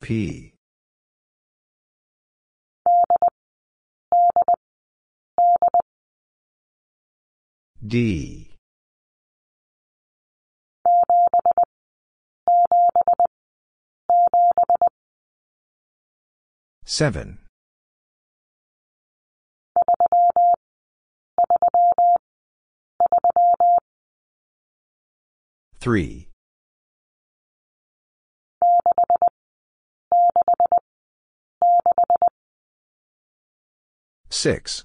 P. D. Seven. Three. Six.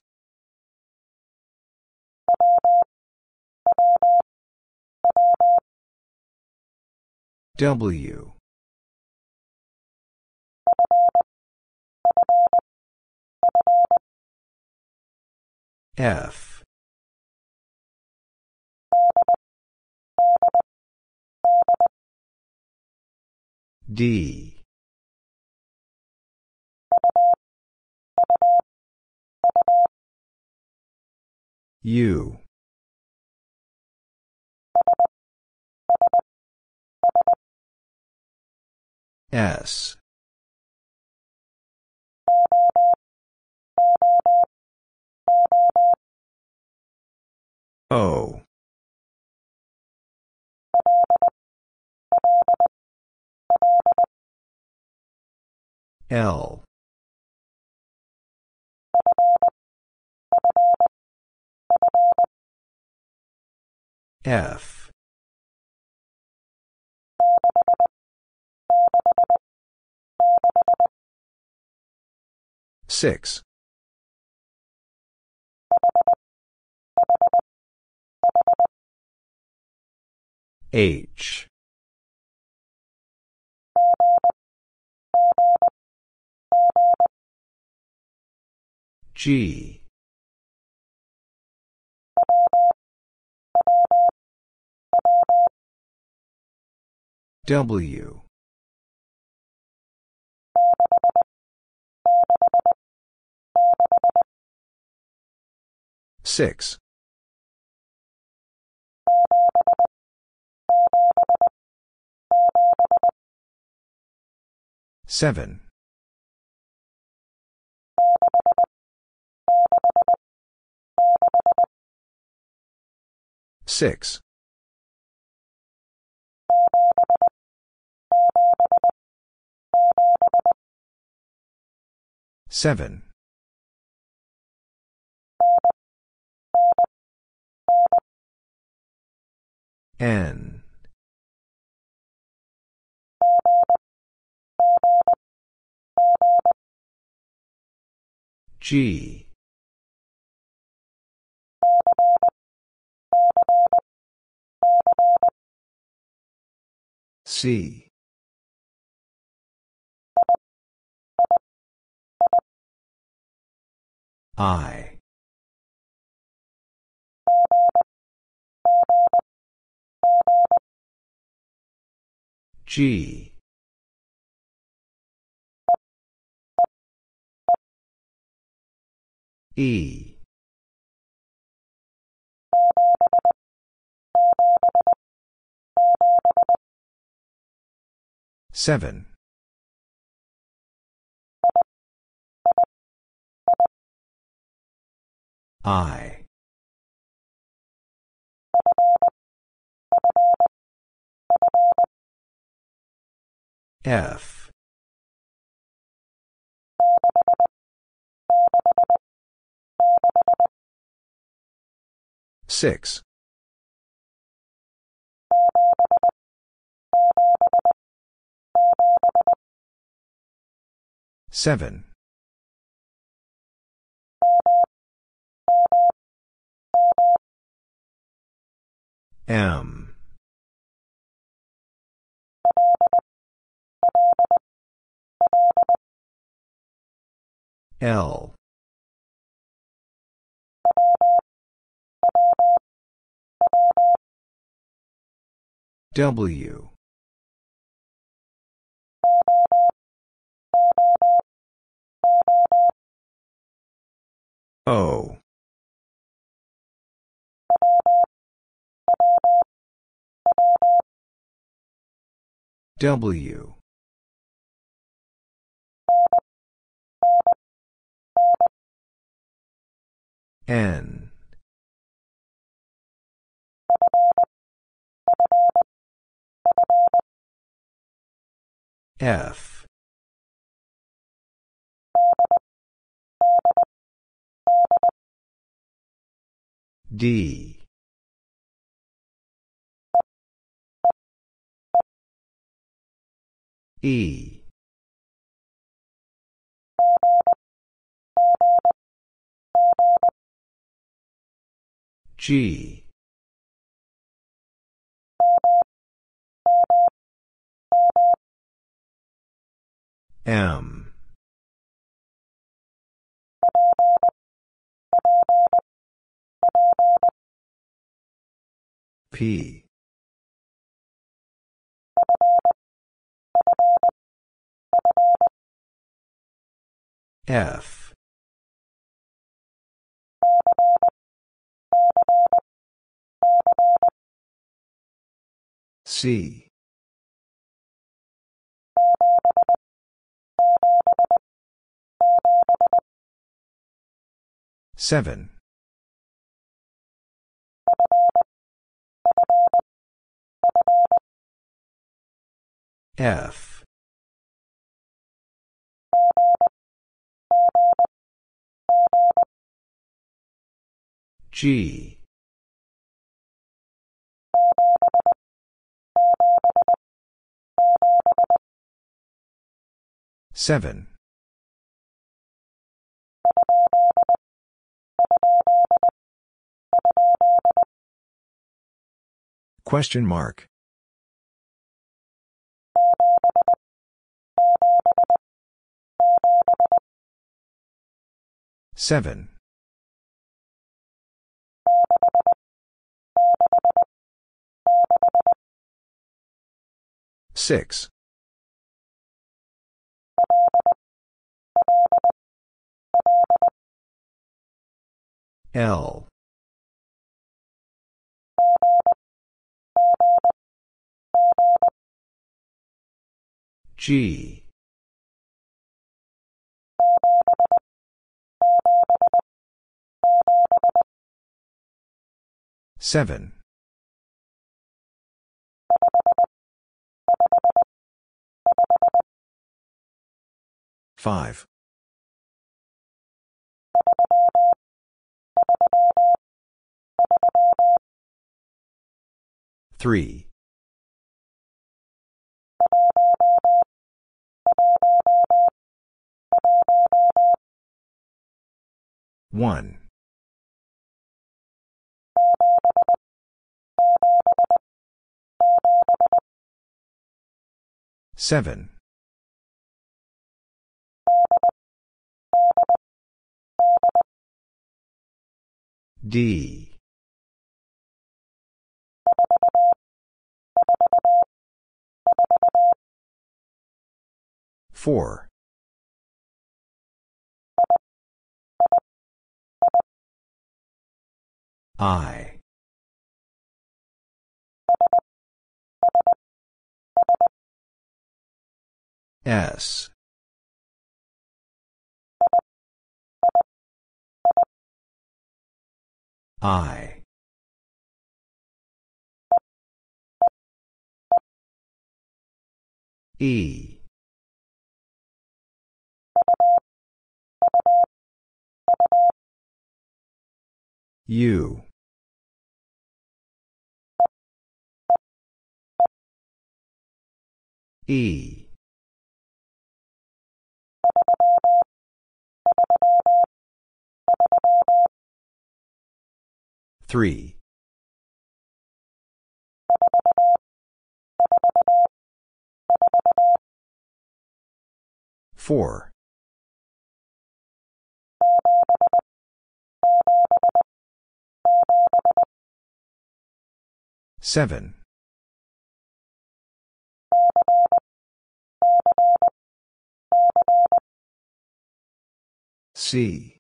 W. F. D. U. S. O. L. F. Six. H. G. W. Six. Seven. Six. Seven. N. G. C. I. G. E. Seven. I. F. Six. Seven. M. L. W. O. W. N. F. D. E. G. M. P. F. C. Seven. F. G. Seven. Question mark. Seven. Six. L. G. Seven. Five. Three. One. Seven. D. Four. I. S. I. E. U. E. Three. Four. Seven. C.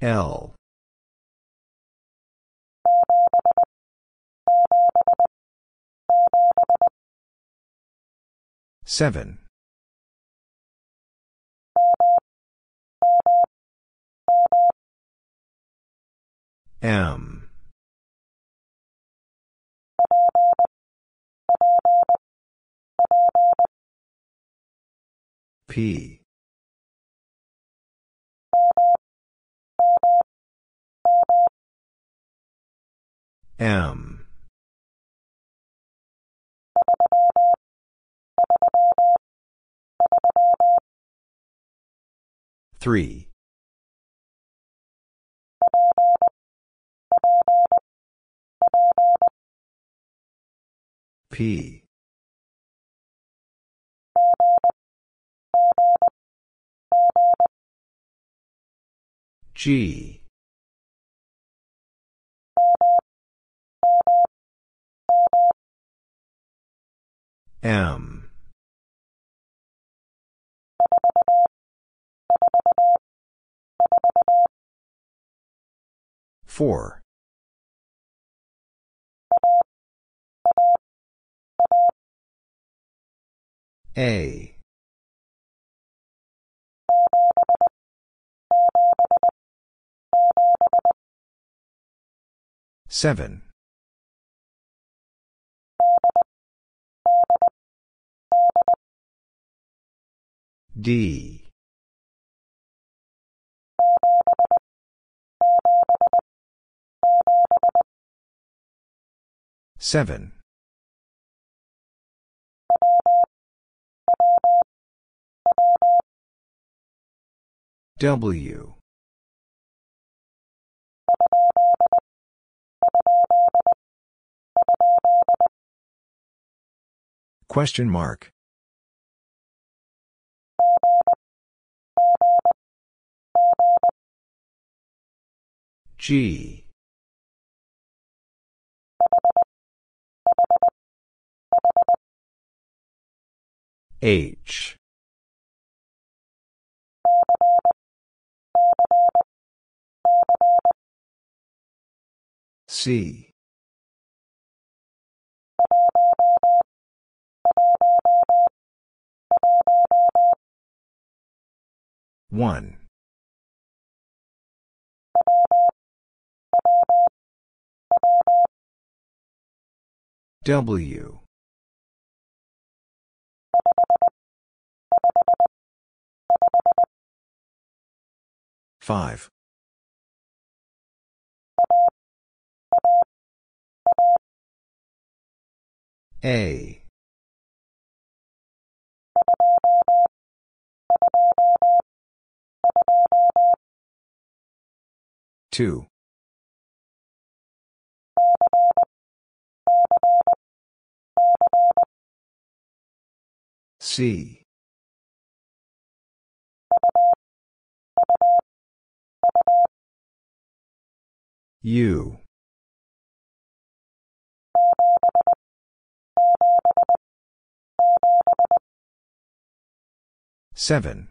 L. Seven. M. P. M. Three. P. G. M. Four. A. Seven. D. Seven. W. Question mark. G. H. C. One. W. Five. A. Two. C. U. Seven.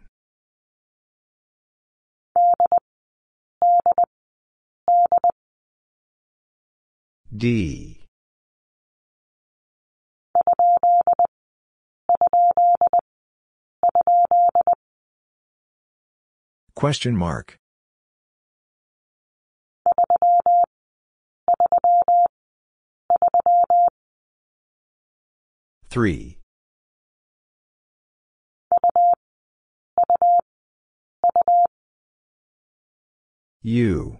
D. Question mark. Three. U.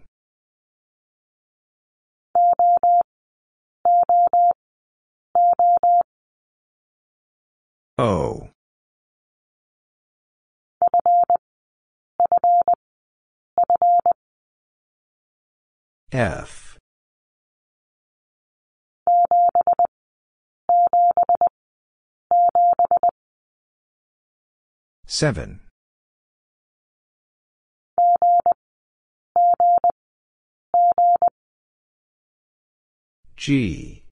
O. F. Seven. G.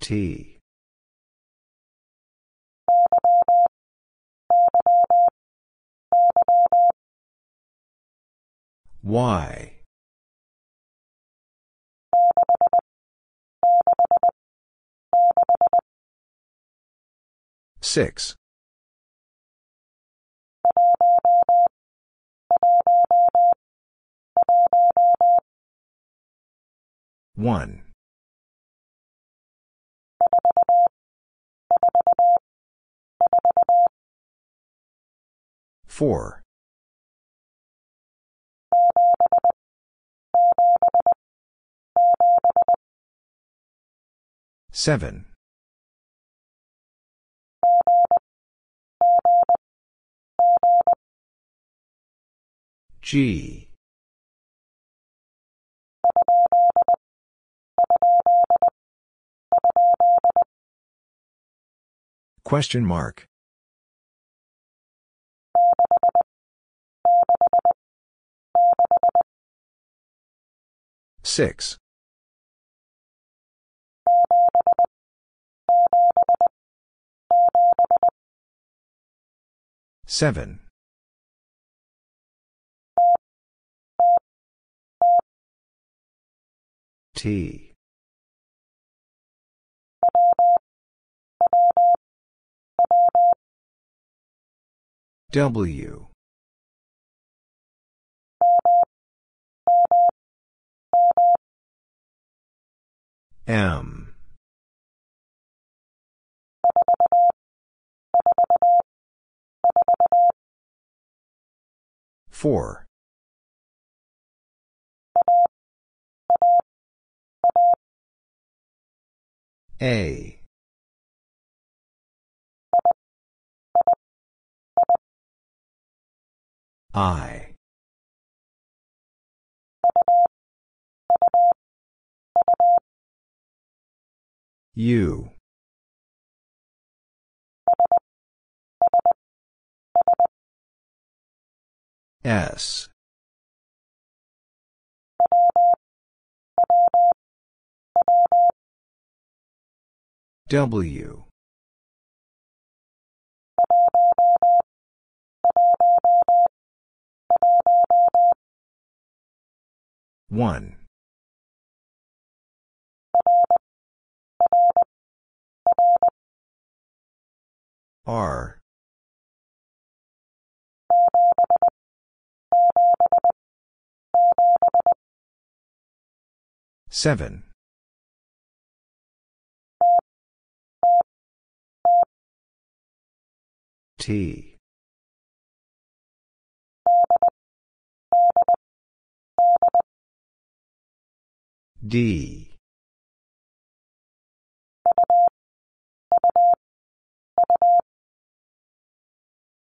T. Y. Six. One. Four. Seven. G. Question mark. Six. Seven. T. W. M. Four. A. I. U. S. W. One. R. Seven. T. D.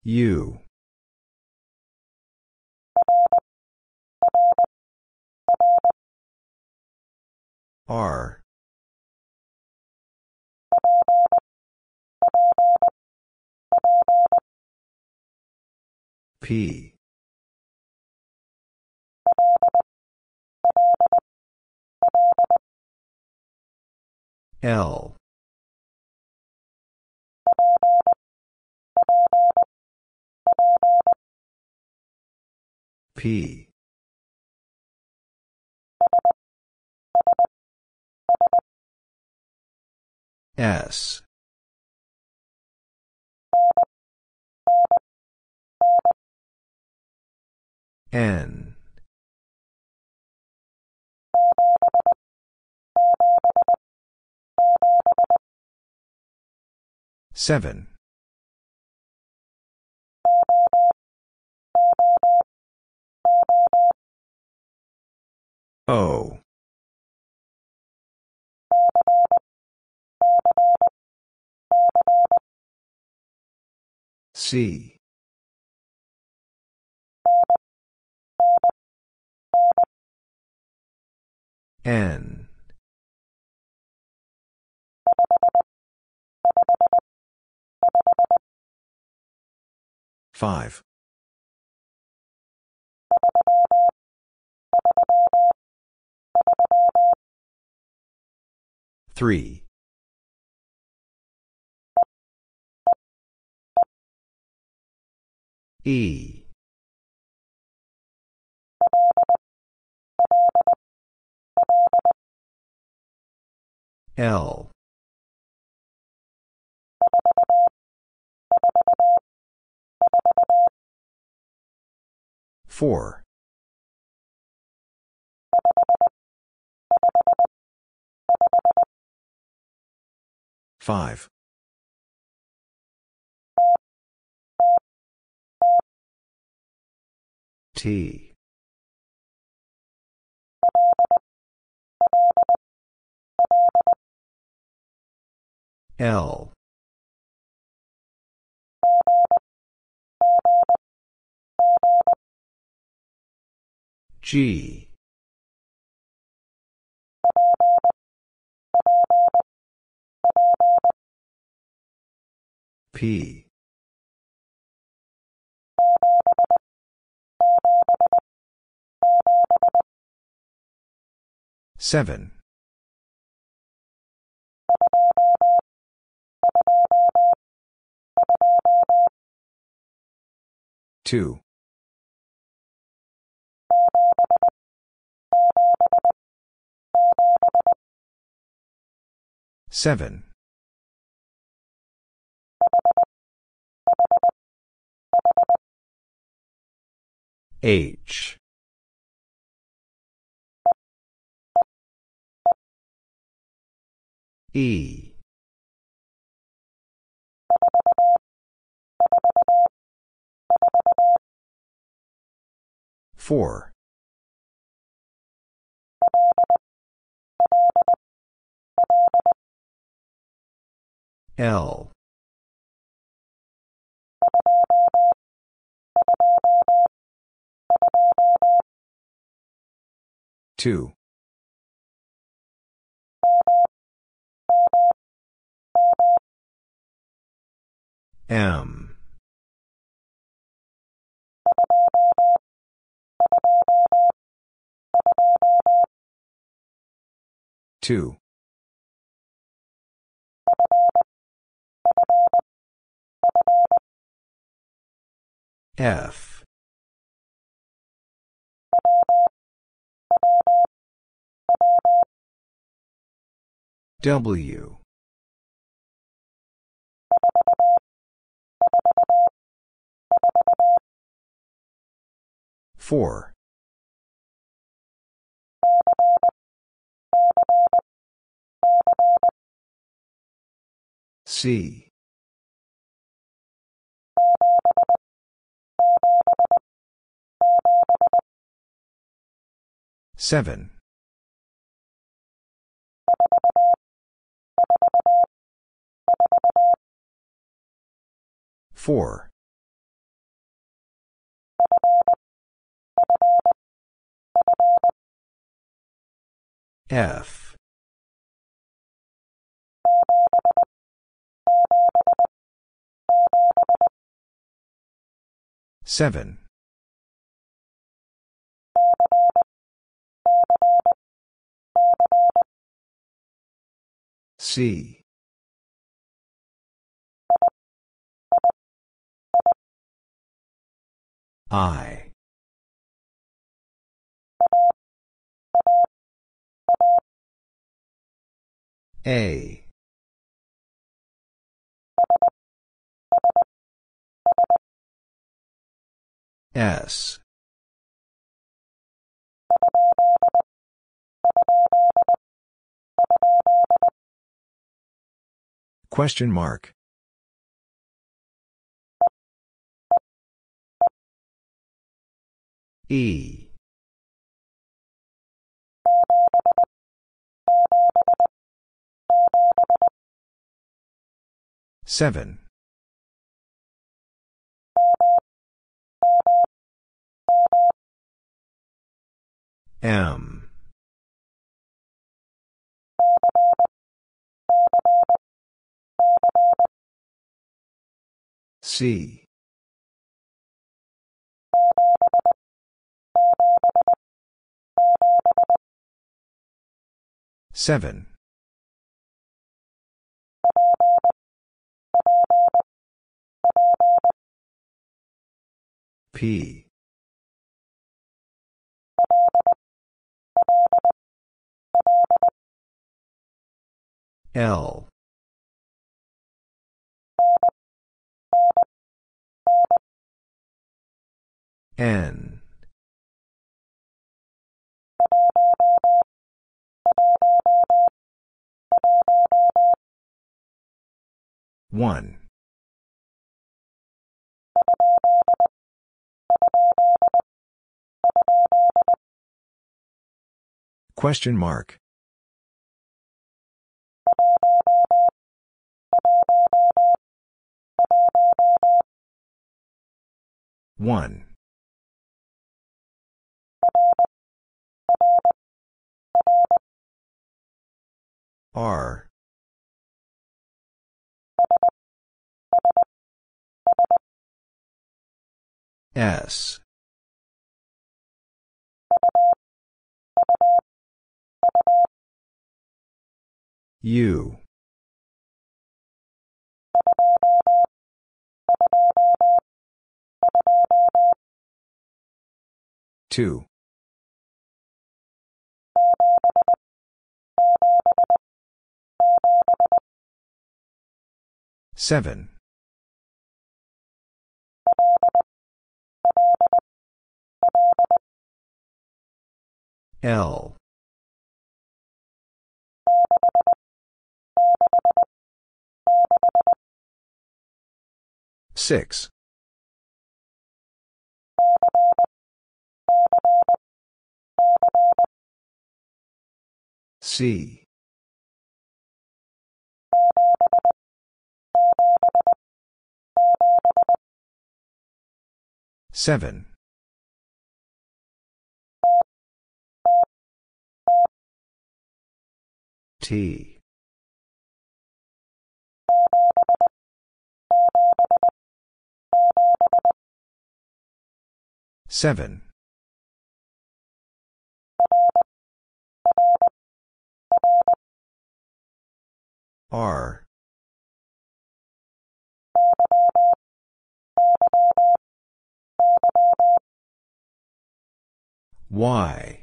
U. R. P. L. P. S. N. Seven. O. C. N. Five. Three. E. L. Four. 5. T. L. G. P. Seven. H. E. Four. L. Two. M. Two. F. W. Four. C. Seven. Four. F. Seven. C. I. A. S. Question mark. E. Seven. M. C. Seven. P. L. N. One. Question mark. One. R. S. U. Two. Seven. L. Six. C. Seven. T. Seven. R. Y.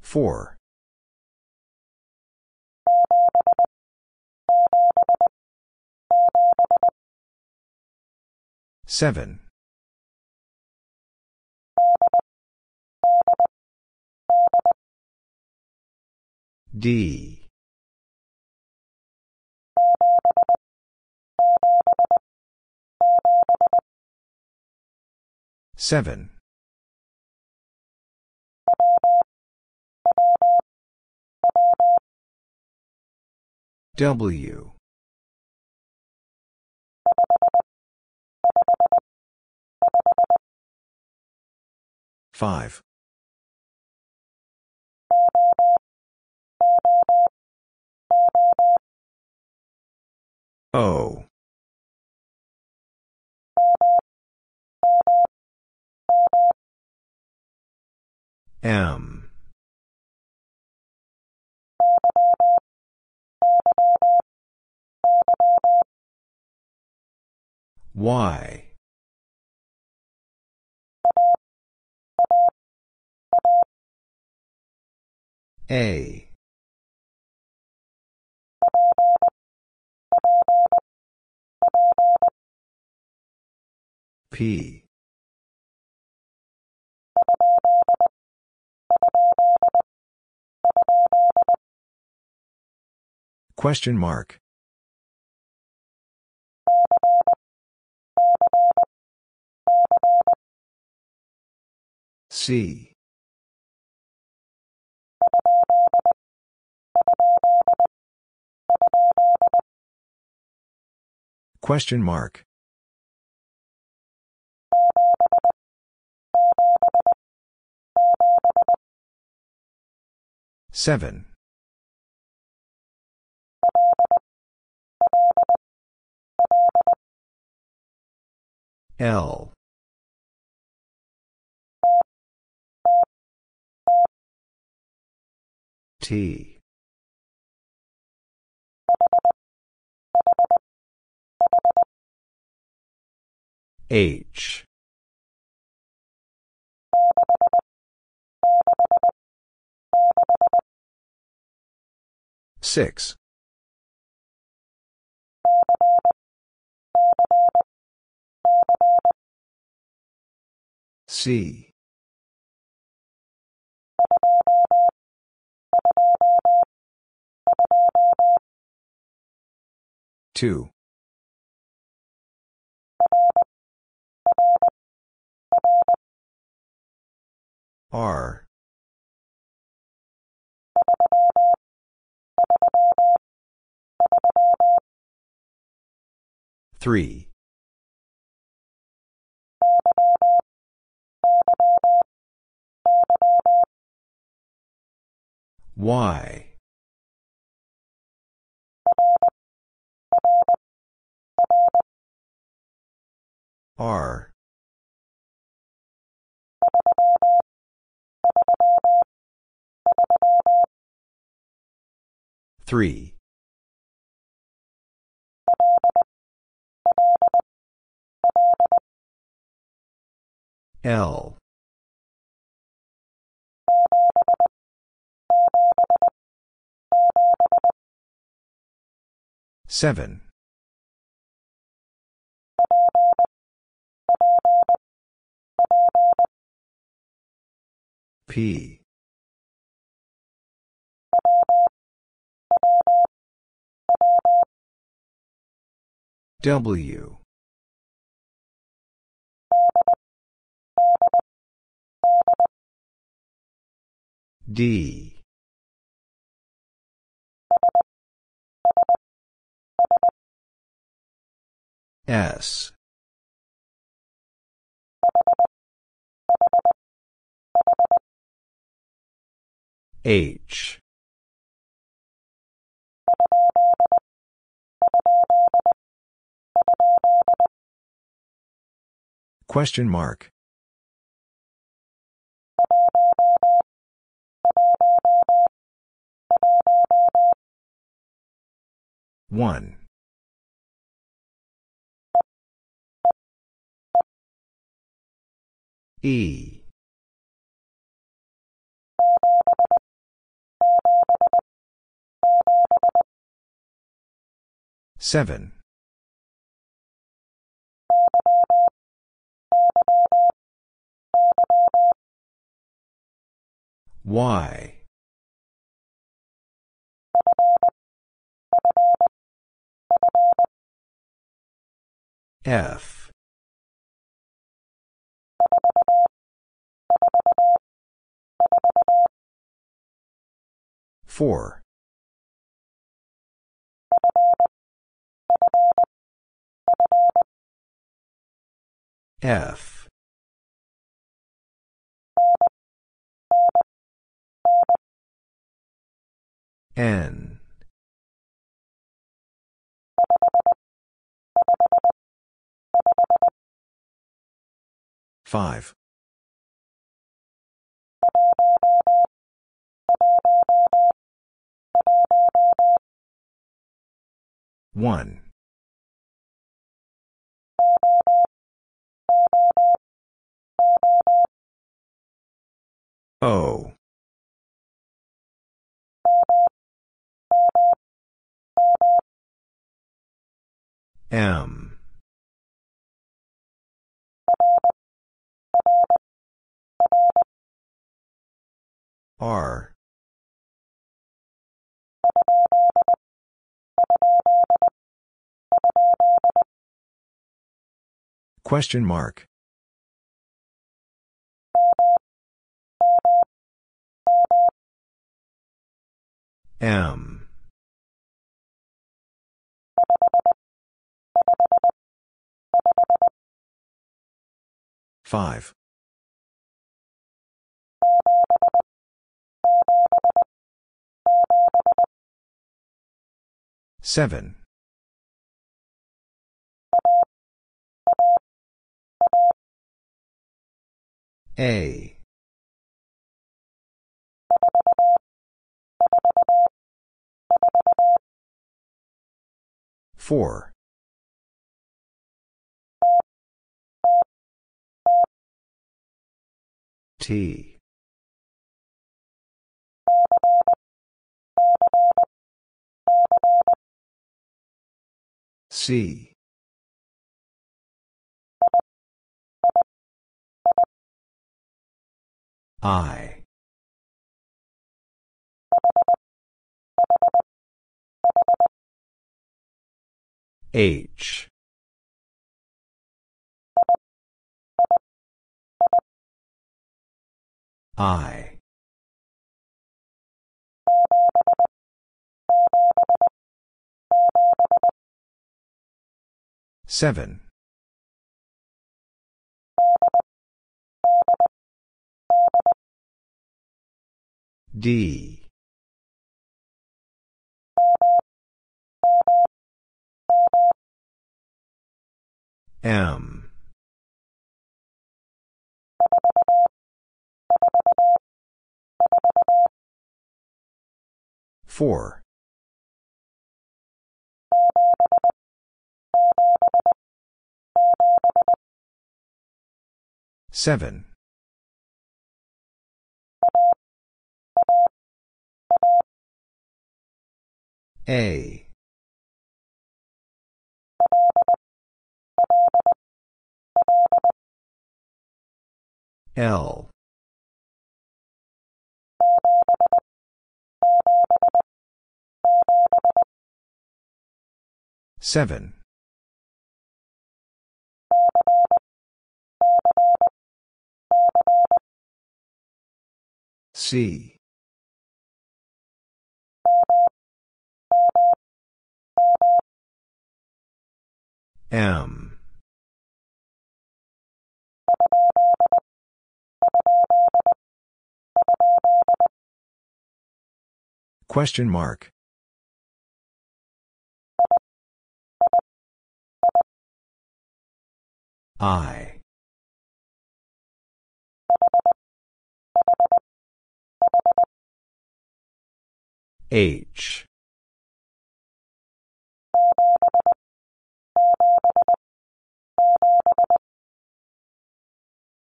Four. Seven. D. Seven. W. Five. O. M. Y. A. P. Question mark. C. Question mark. Seven. L. T. H. Six. C. Two. R. Three. Y. R. Three. L. Seven. P. W. D. S. H. Question mark. One. E. Seven. Y. F. Four. F. N. Five. One. O. M. R. Question mark. M. Five. Seven. A. Four. T. C. I. H. I. Seven. D. M. Four. Seven. A. L. Seven. C. M. Question mark. I. H.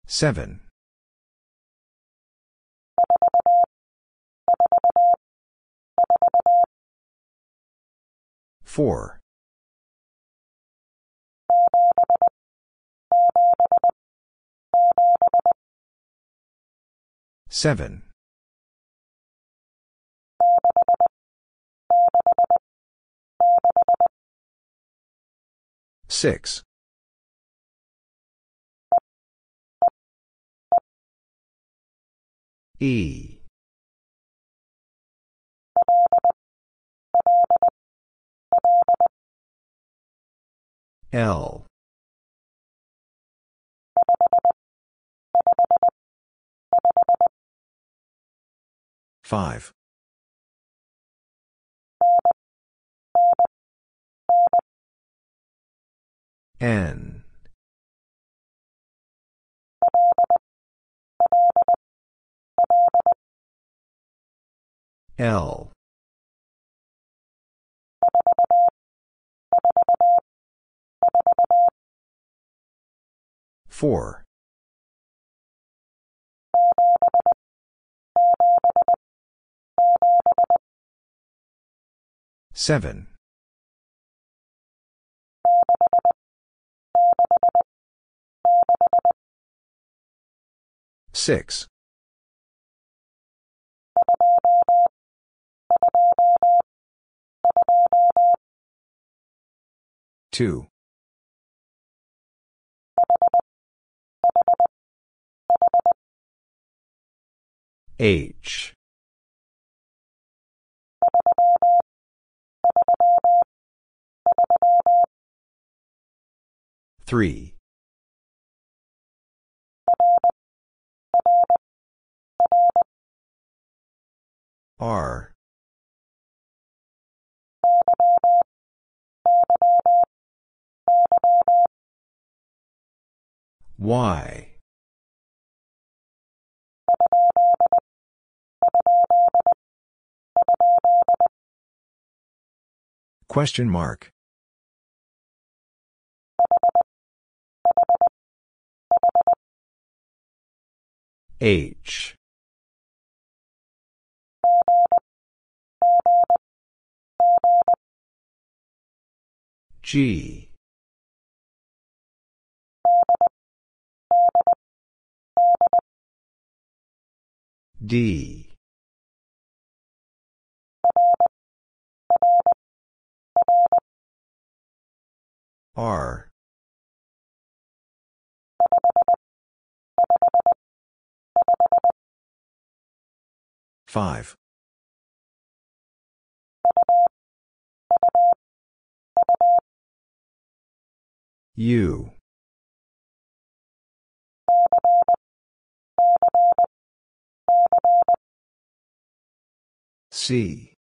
Seven. Four. Seven. Six. E. L. Five. N. L. Four. Seven. Six. Two. H. Three. R. Y. Question mark. H. G. D. R. Five. U. C.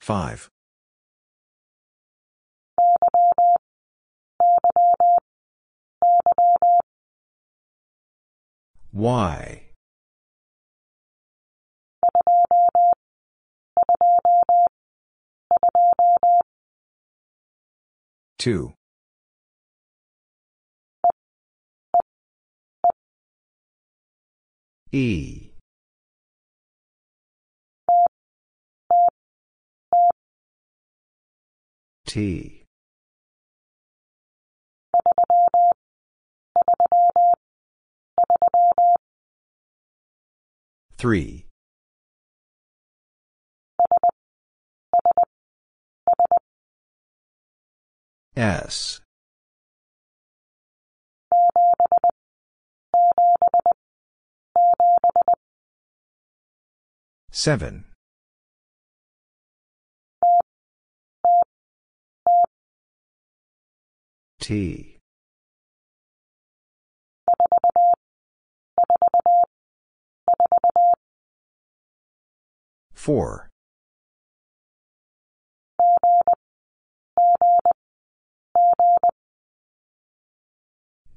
Five. Y. Two. E. T. Three. S. Seven. T. Four.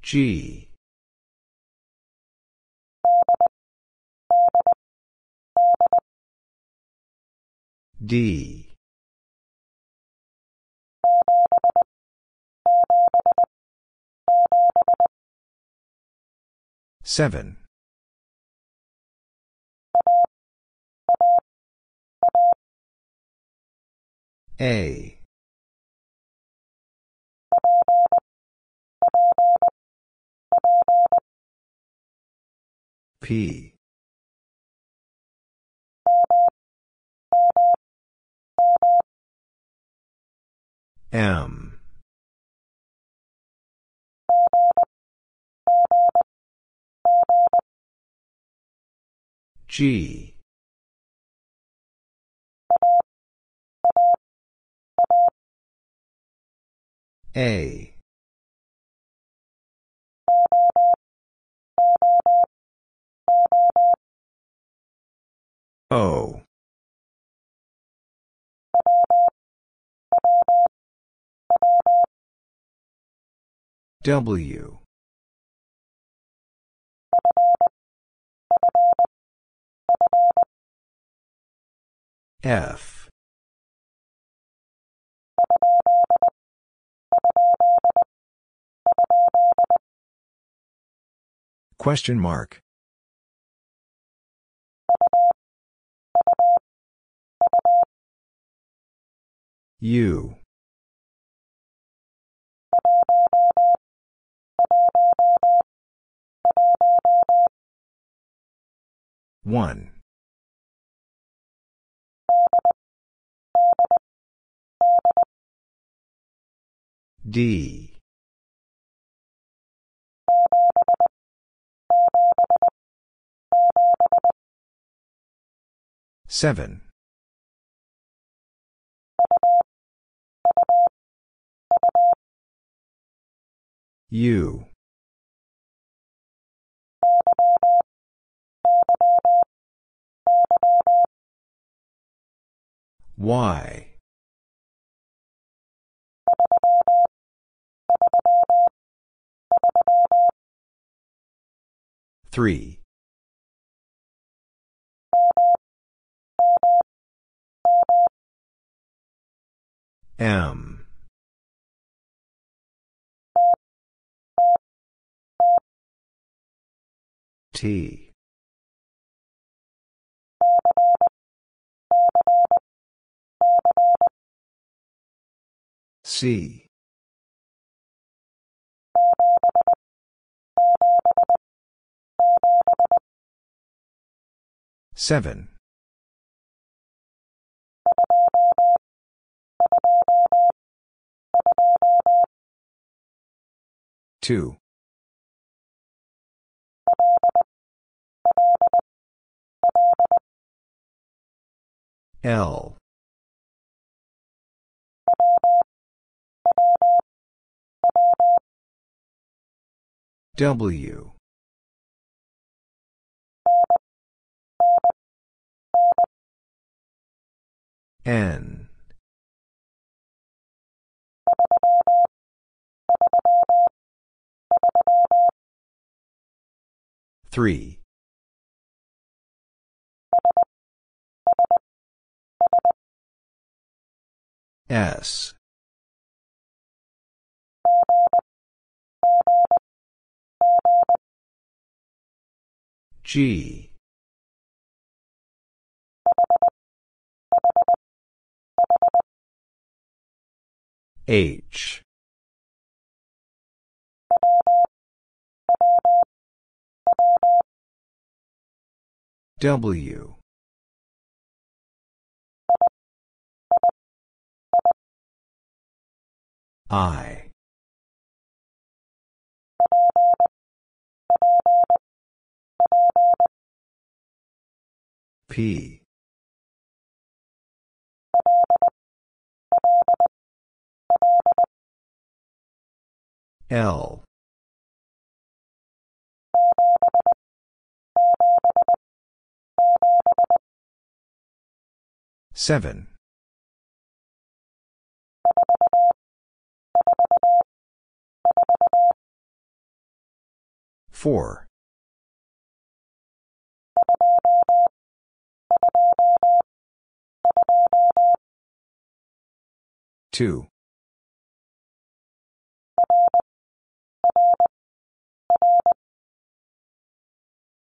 G. D. Seven. A. P. M. G. A. O. W. F. Question mark. U. One. D. Seven. U. Y. Three. M. T. C. Seven. Two. L W. N. Three. S. G. H. W. I. P. L. Seven. Four. Two.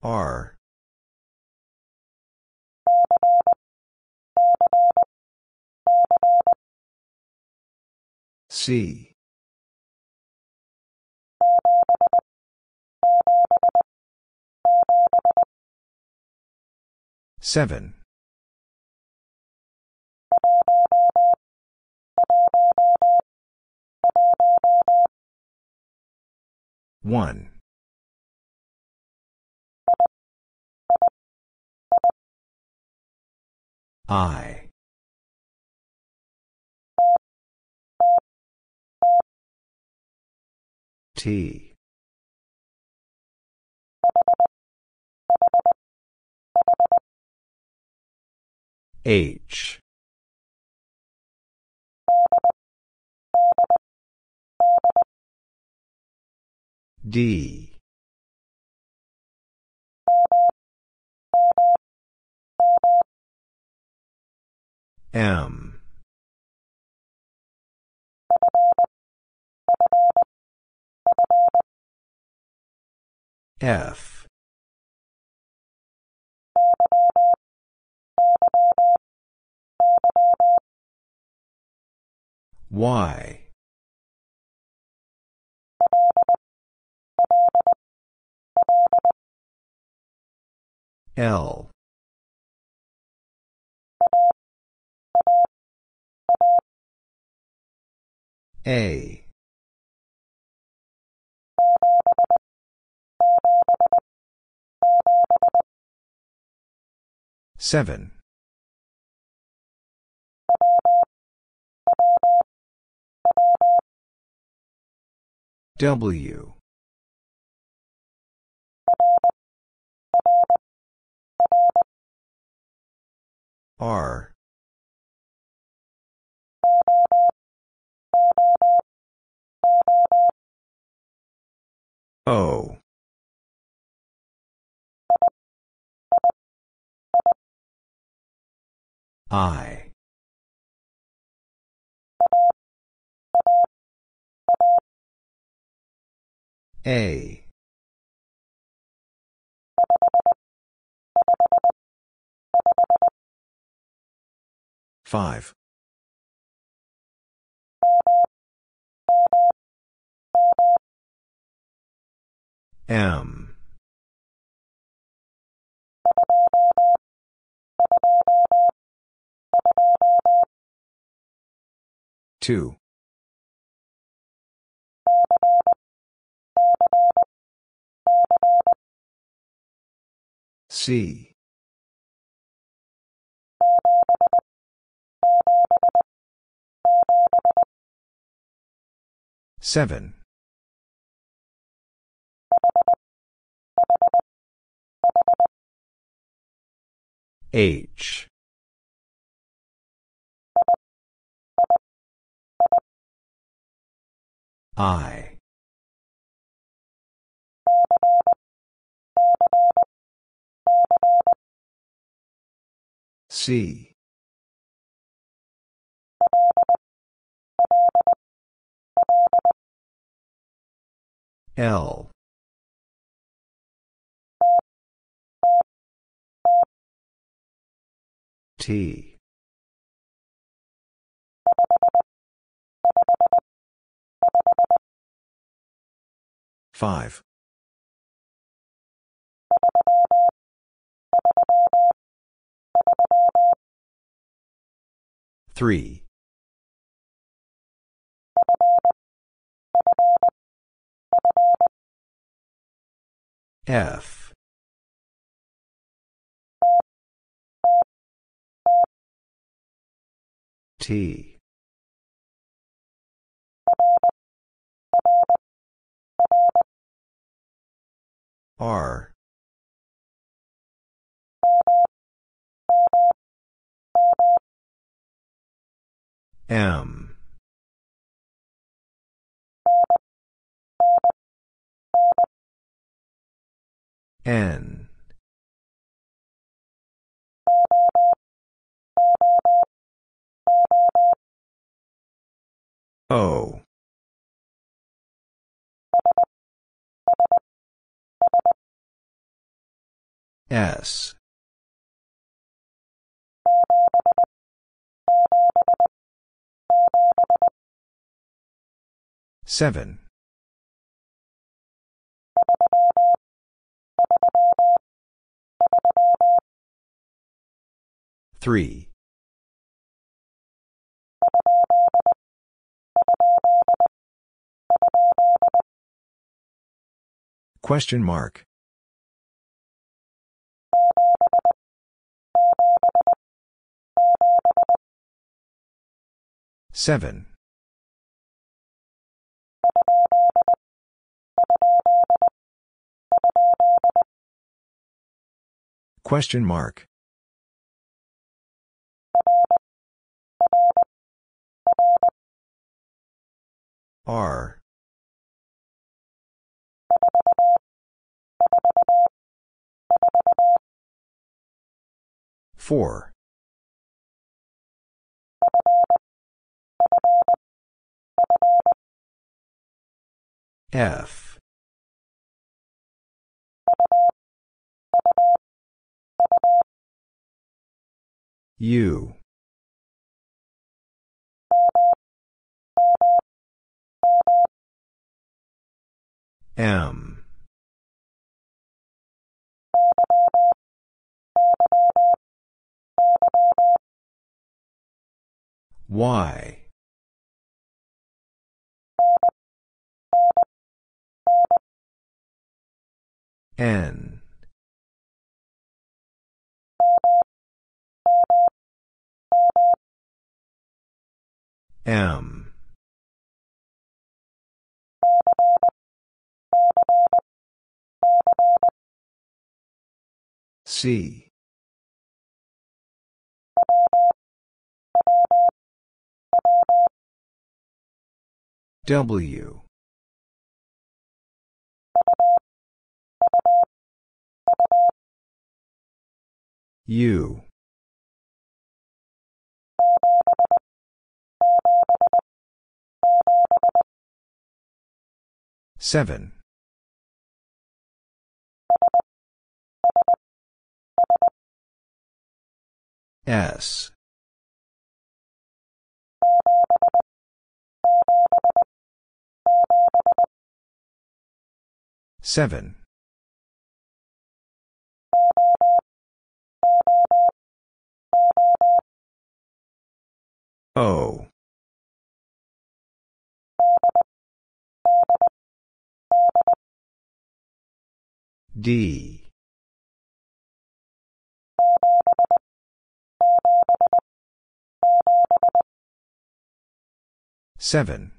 R. C. Seven. One. I. T. H. D. M. F. Y. L. A. Seven. W. R. O. I. A. Five. M. Two. C. Seven. H. I. C. L. T. Five. Three. F. T. R. M. N. O. S. Seven. Three. Question mark. Seven. Question mark. R. Four. F. U. M. Y. N. M. C. W. U. Seven. S. Seven. O. D. Seven.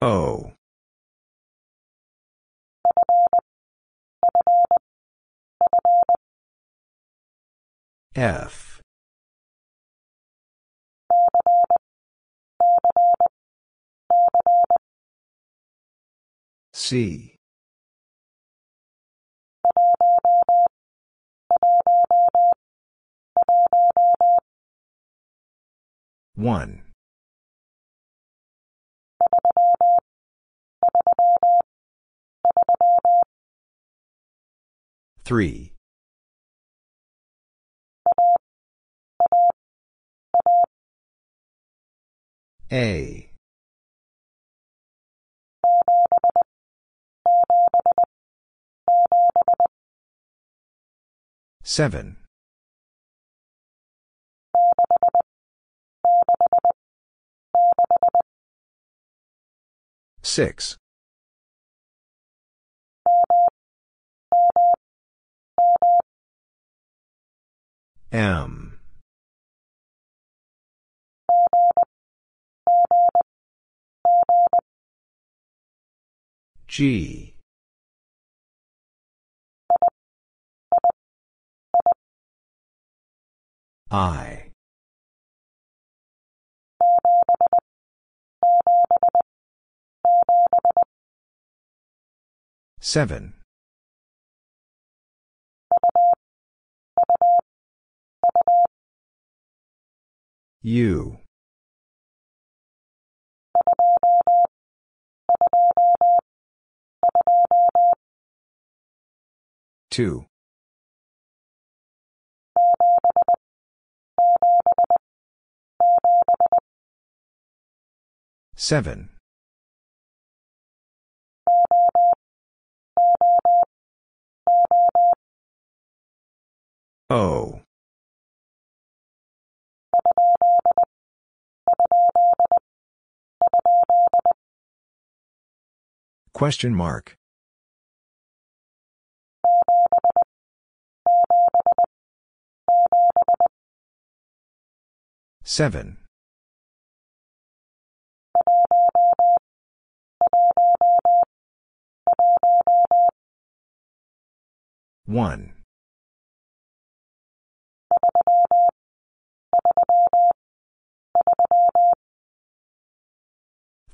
O. F. C. One. Three. A. Seven. Six. M. G. I. Seven. U. Two. Seven. O. Question mark. Seven. One.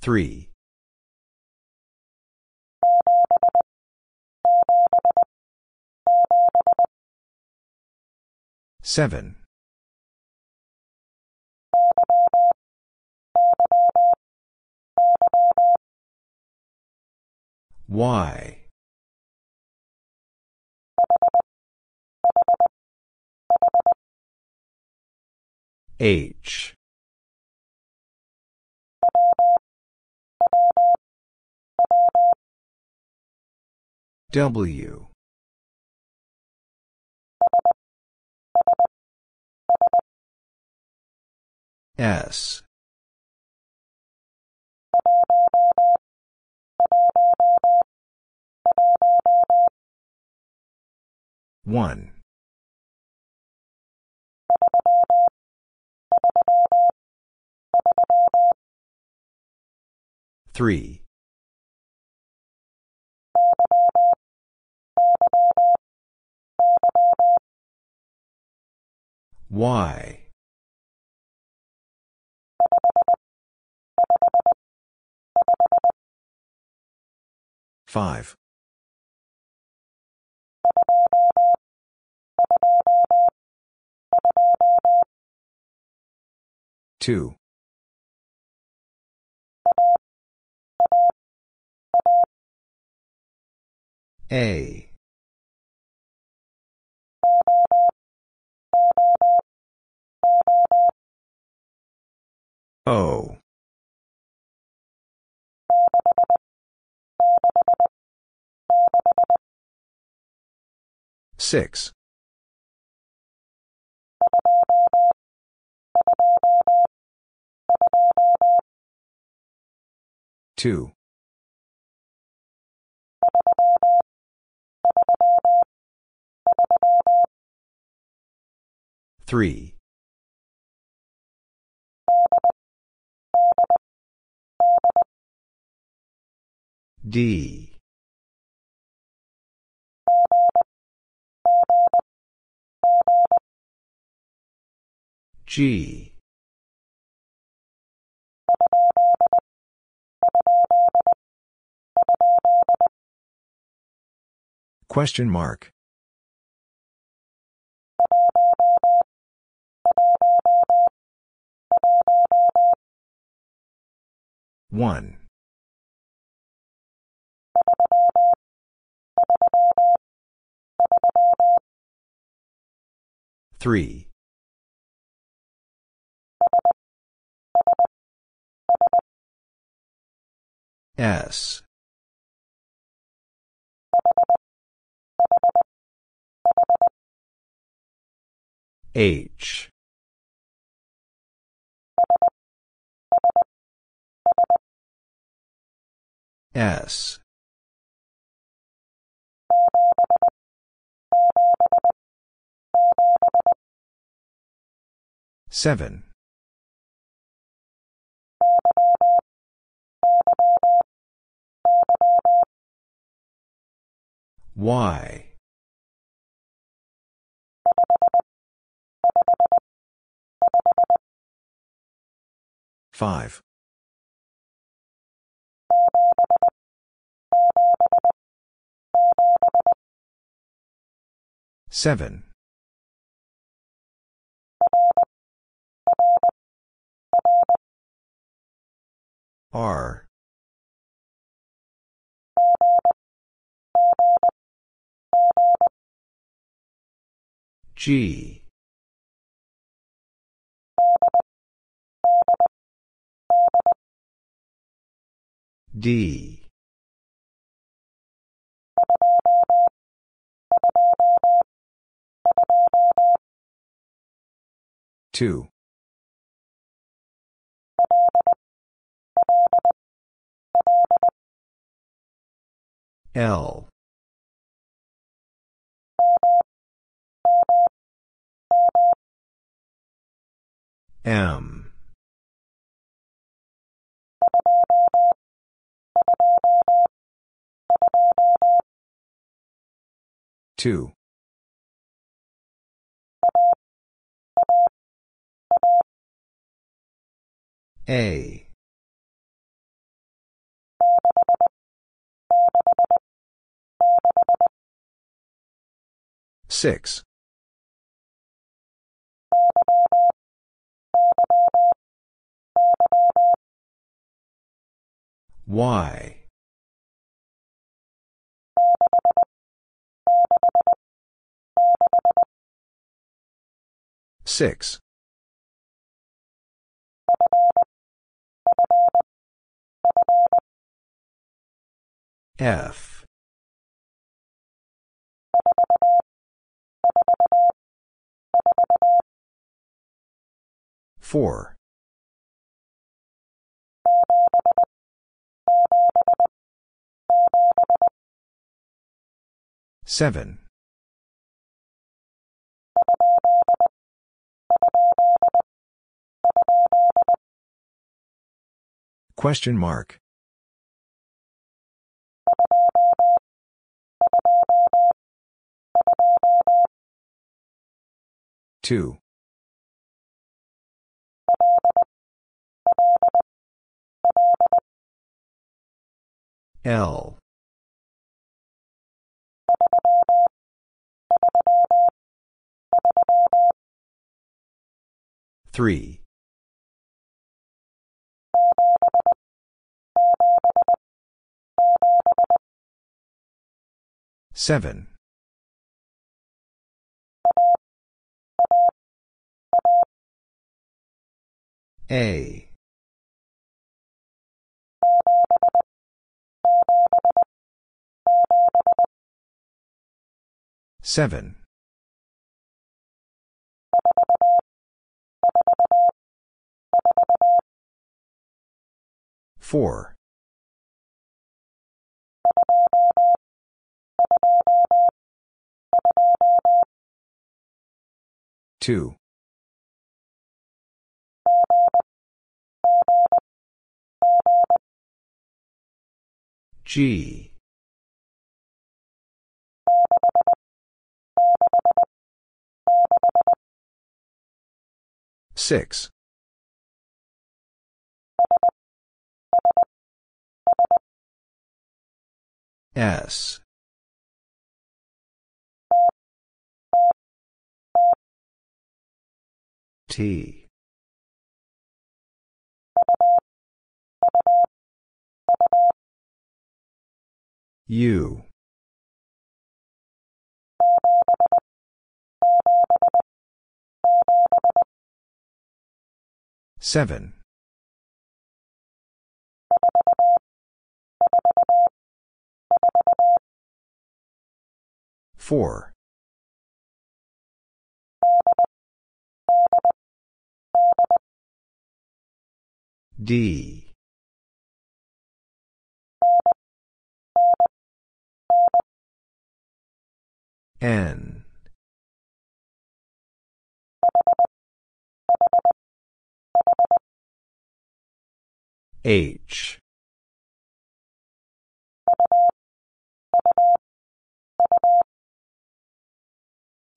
Three. Seven. Y. H. W. S. One. Three. Y. Five. Two. A. O. Six. Two. 3. D. G. Question mark. One. Three. S. H. S. Seven. Y. Five. Seven. R. G. D. Two. L. M. Two. A. Six. Y. Six. F. Four. Question mark. Two. L. Three. Seven. A. Seven. Four. Two. G. Six. S. T. U. Seven. Four. D. N. H.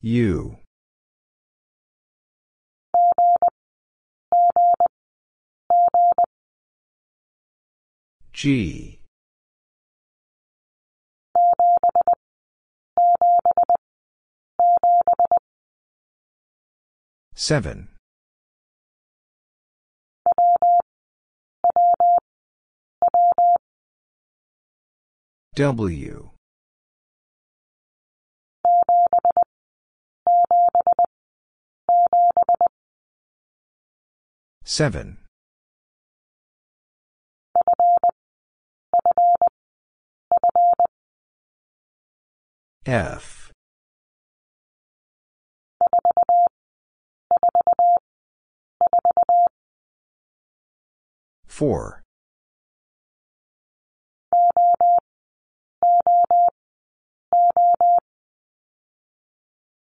U. G. Seven. W. Seven. F. Four.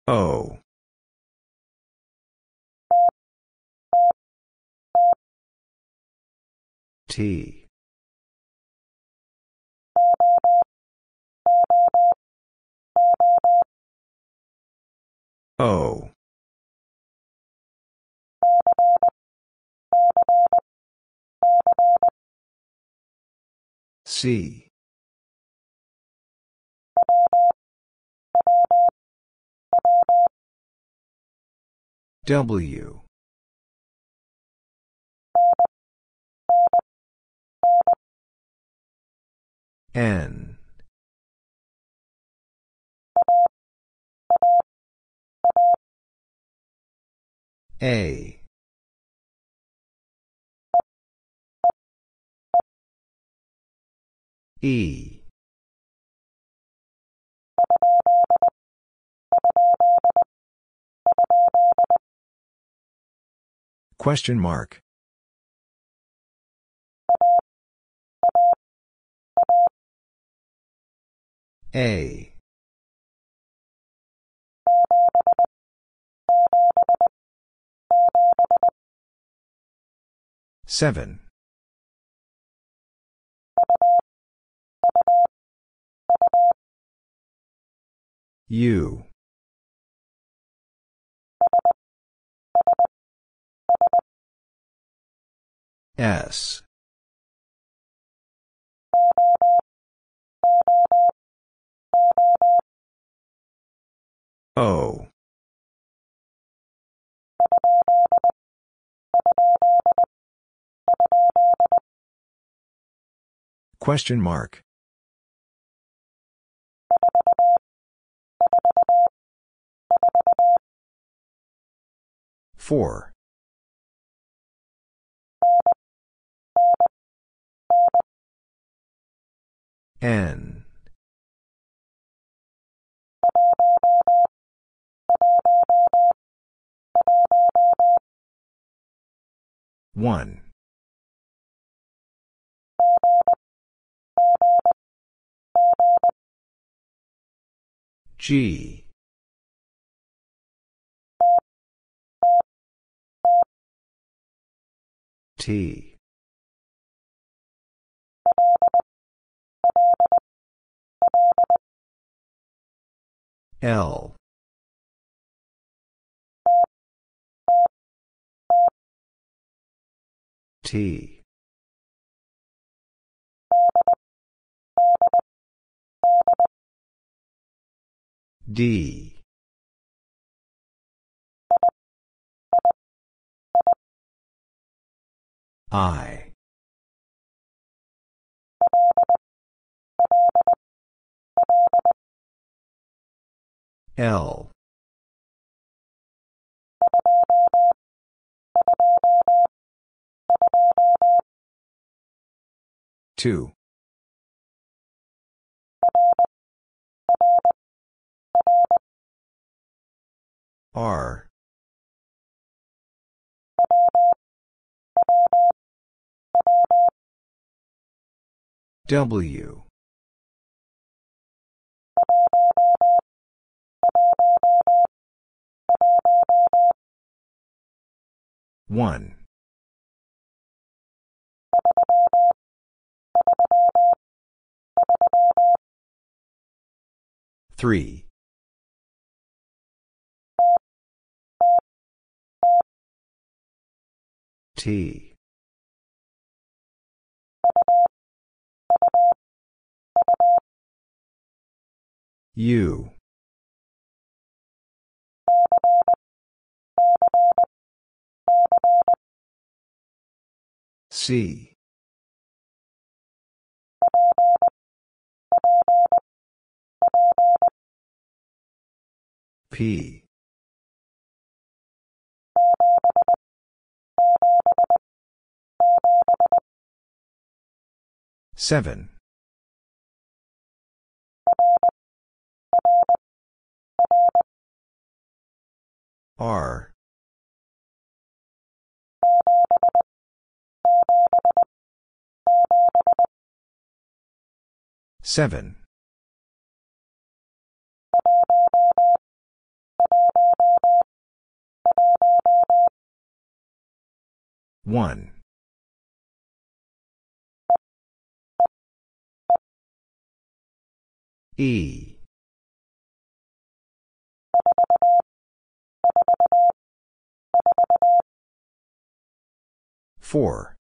O. T. O. C. W. N. A. E. Question mark. A. Seven. U. S. O. Question mark. Four. N. 1. G. T. L. T. D. I. L. Two. R. W. One. Three. T. U. C. P. Seven. R. Seven. One. E. Four.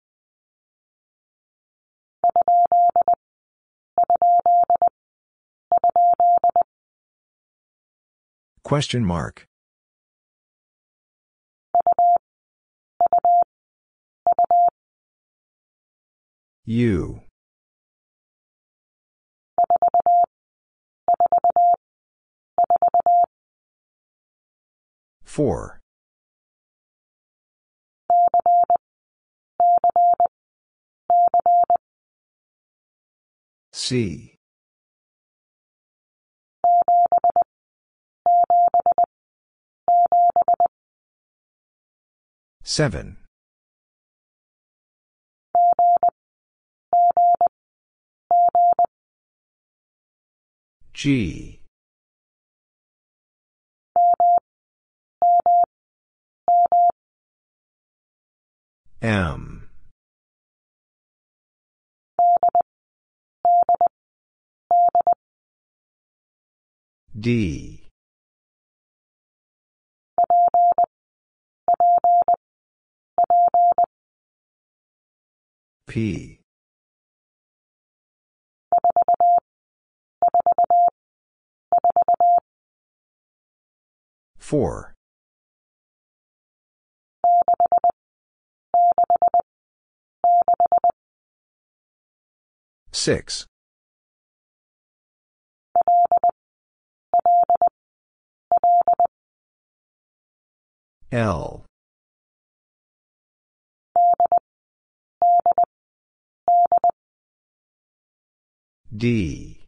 Question mark. U. Four. C. Seven. G. M. D. P. Four. Six. L. D.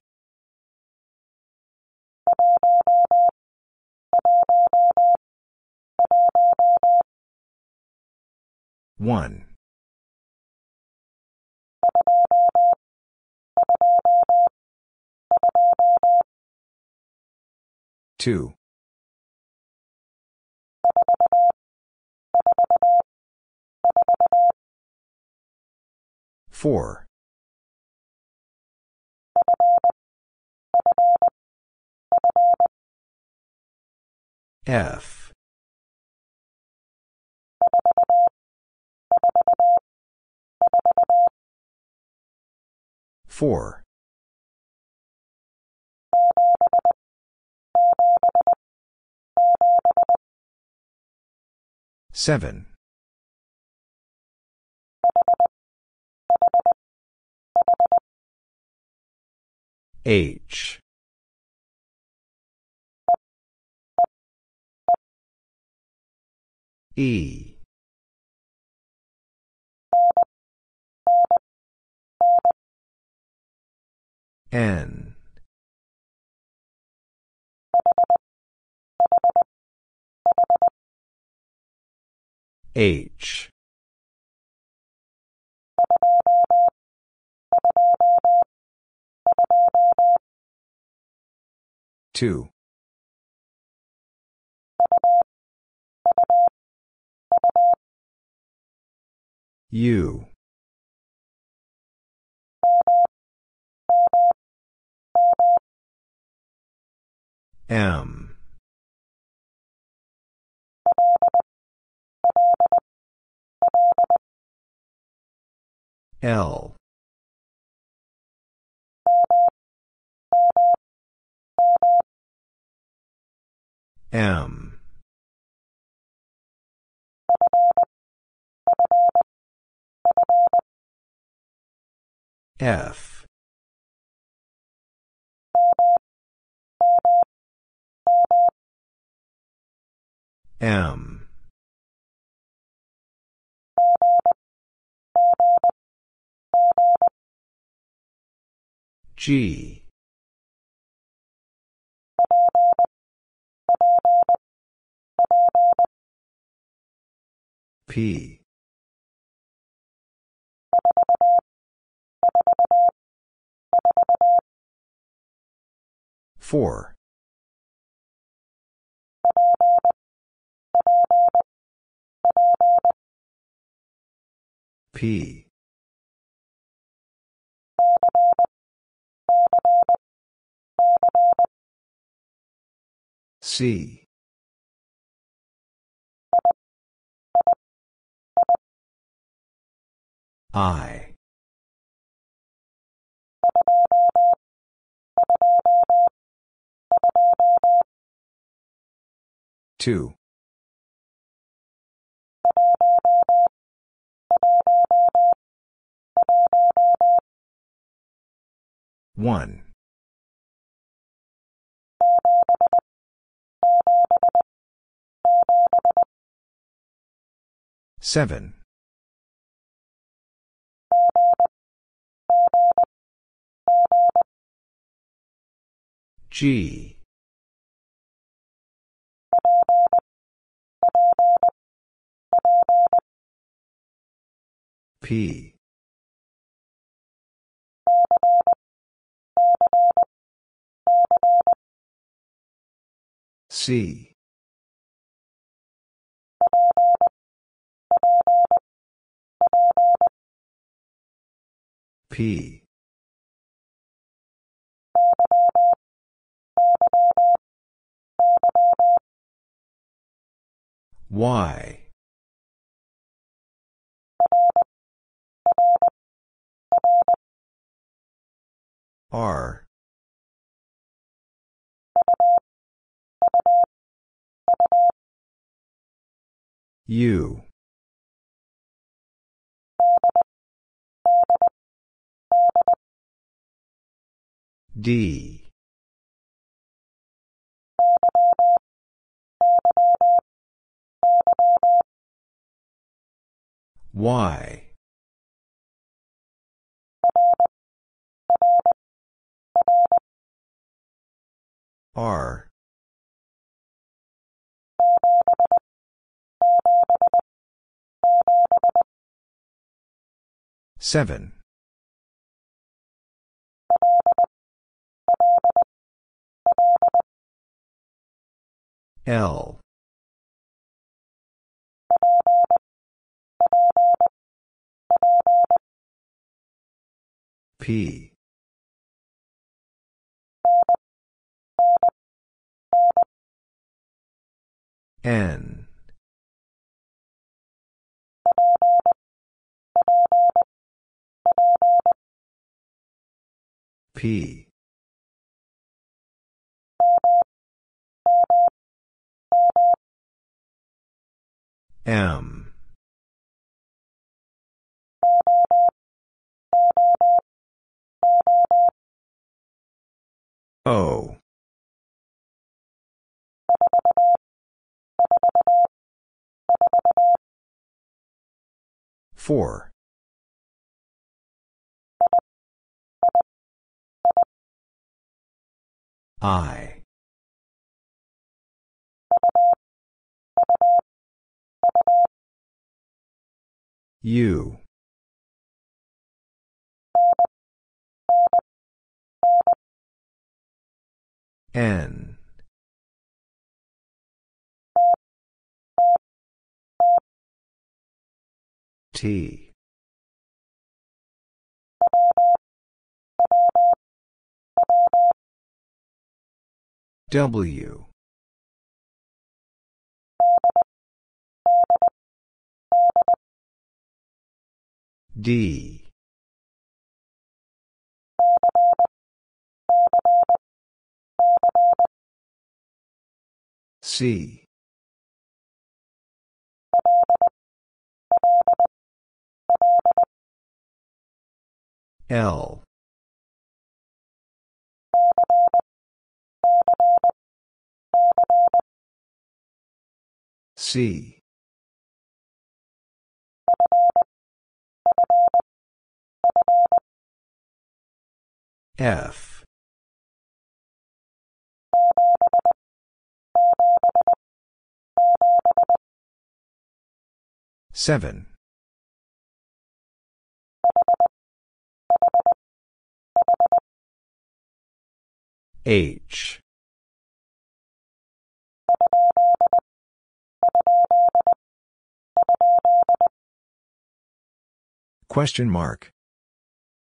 One. Two. Four. F. Four. Seven. H. E. N. H. Two. U. M. L. M. F. M. G. P. Four. P. C. I. Two. One. Seven. G. P. C. P. Y. R. U. D. Y. R. Seven. L. P. N. P. M. Four. I. U. N. T. W. D. C. L. C. F. Seven. H. Question mark.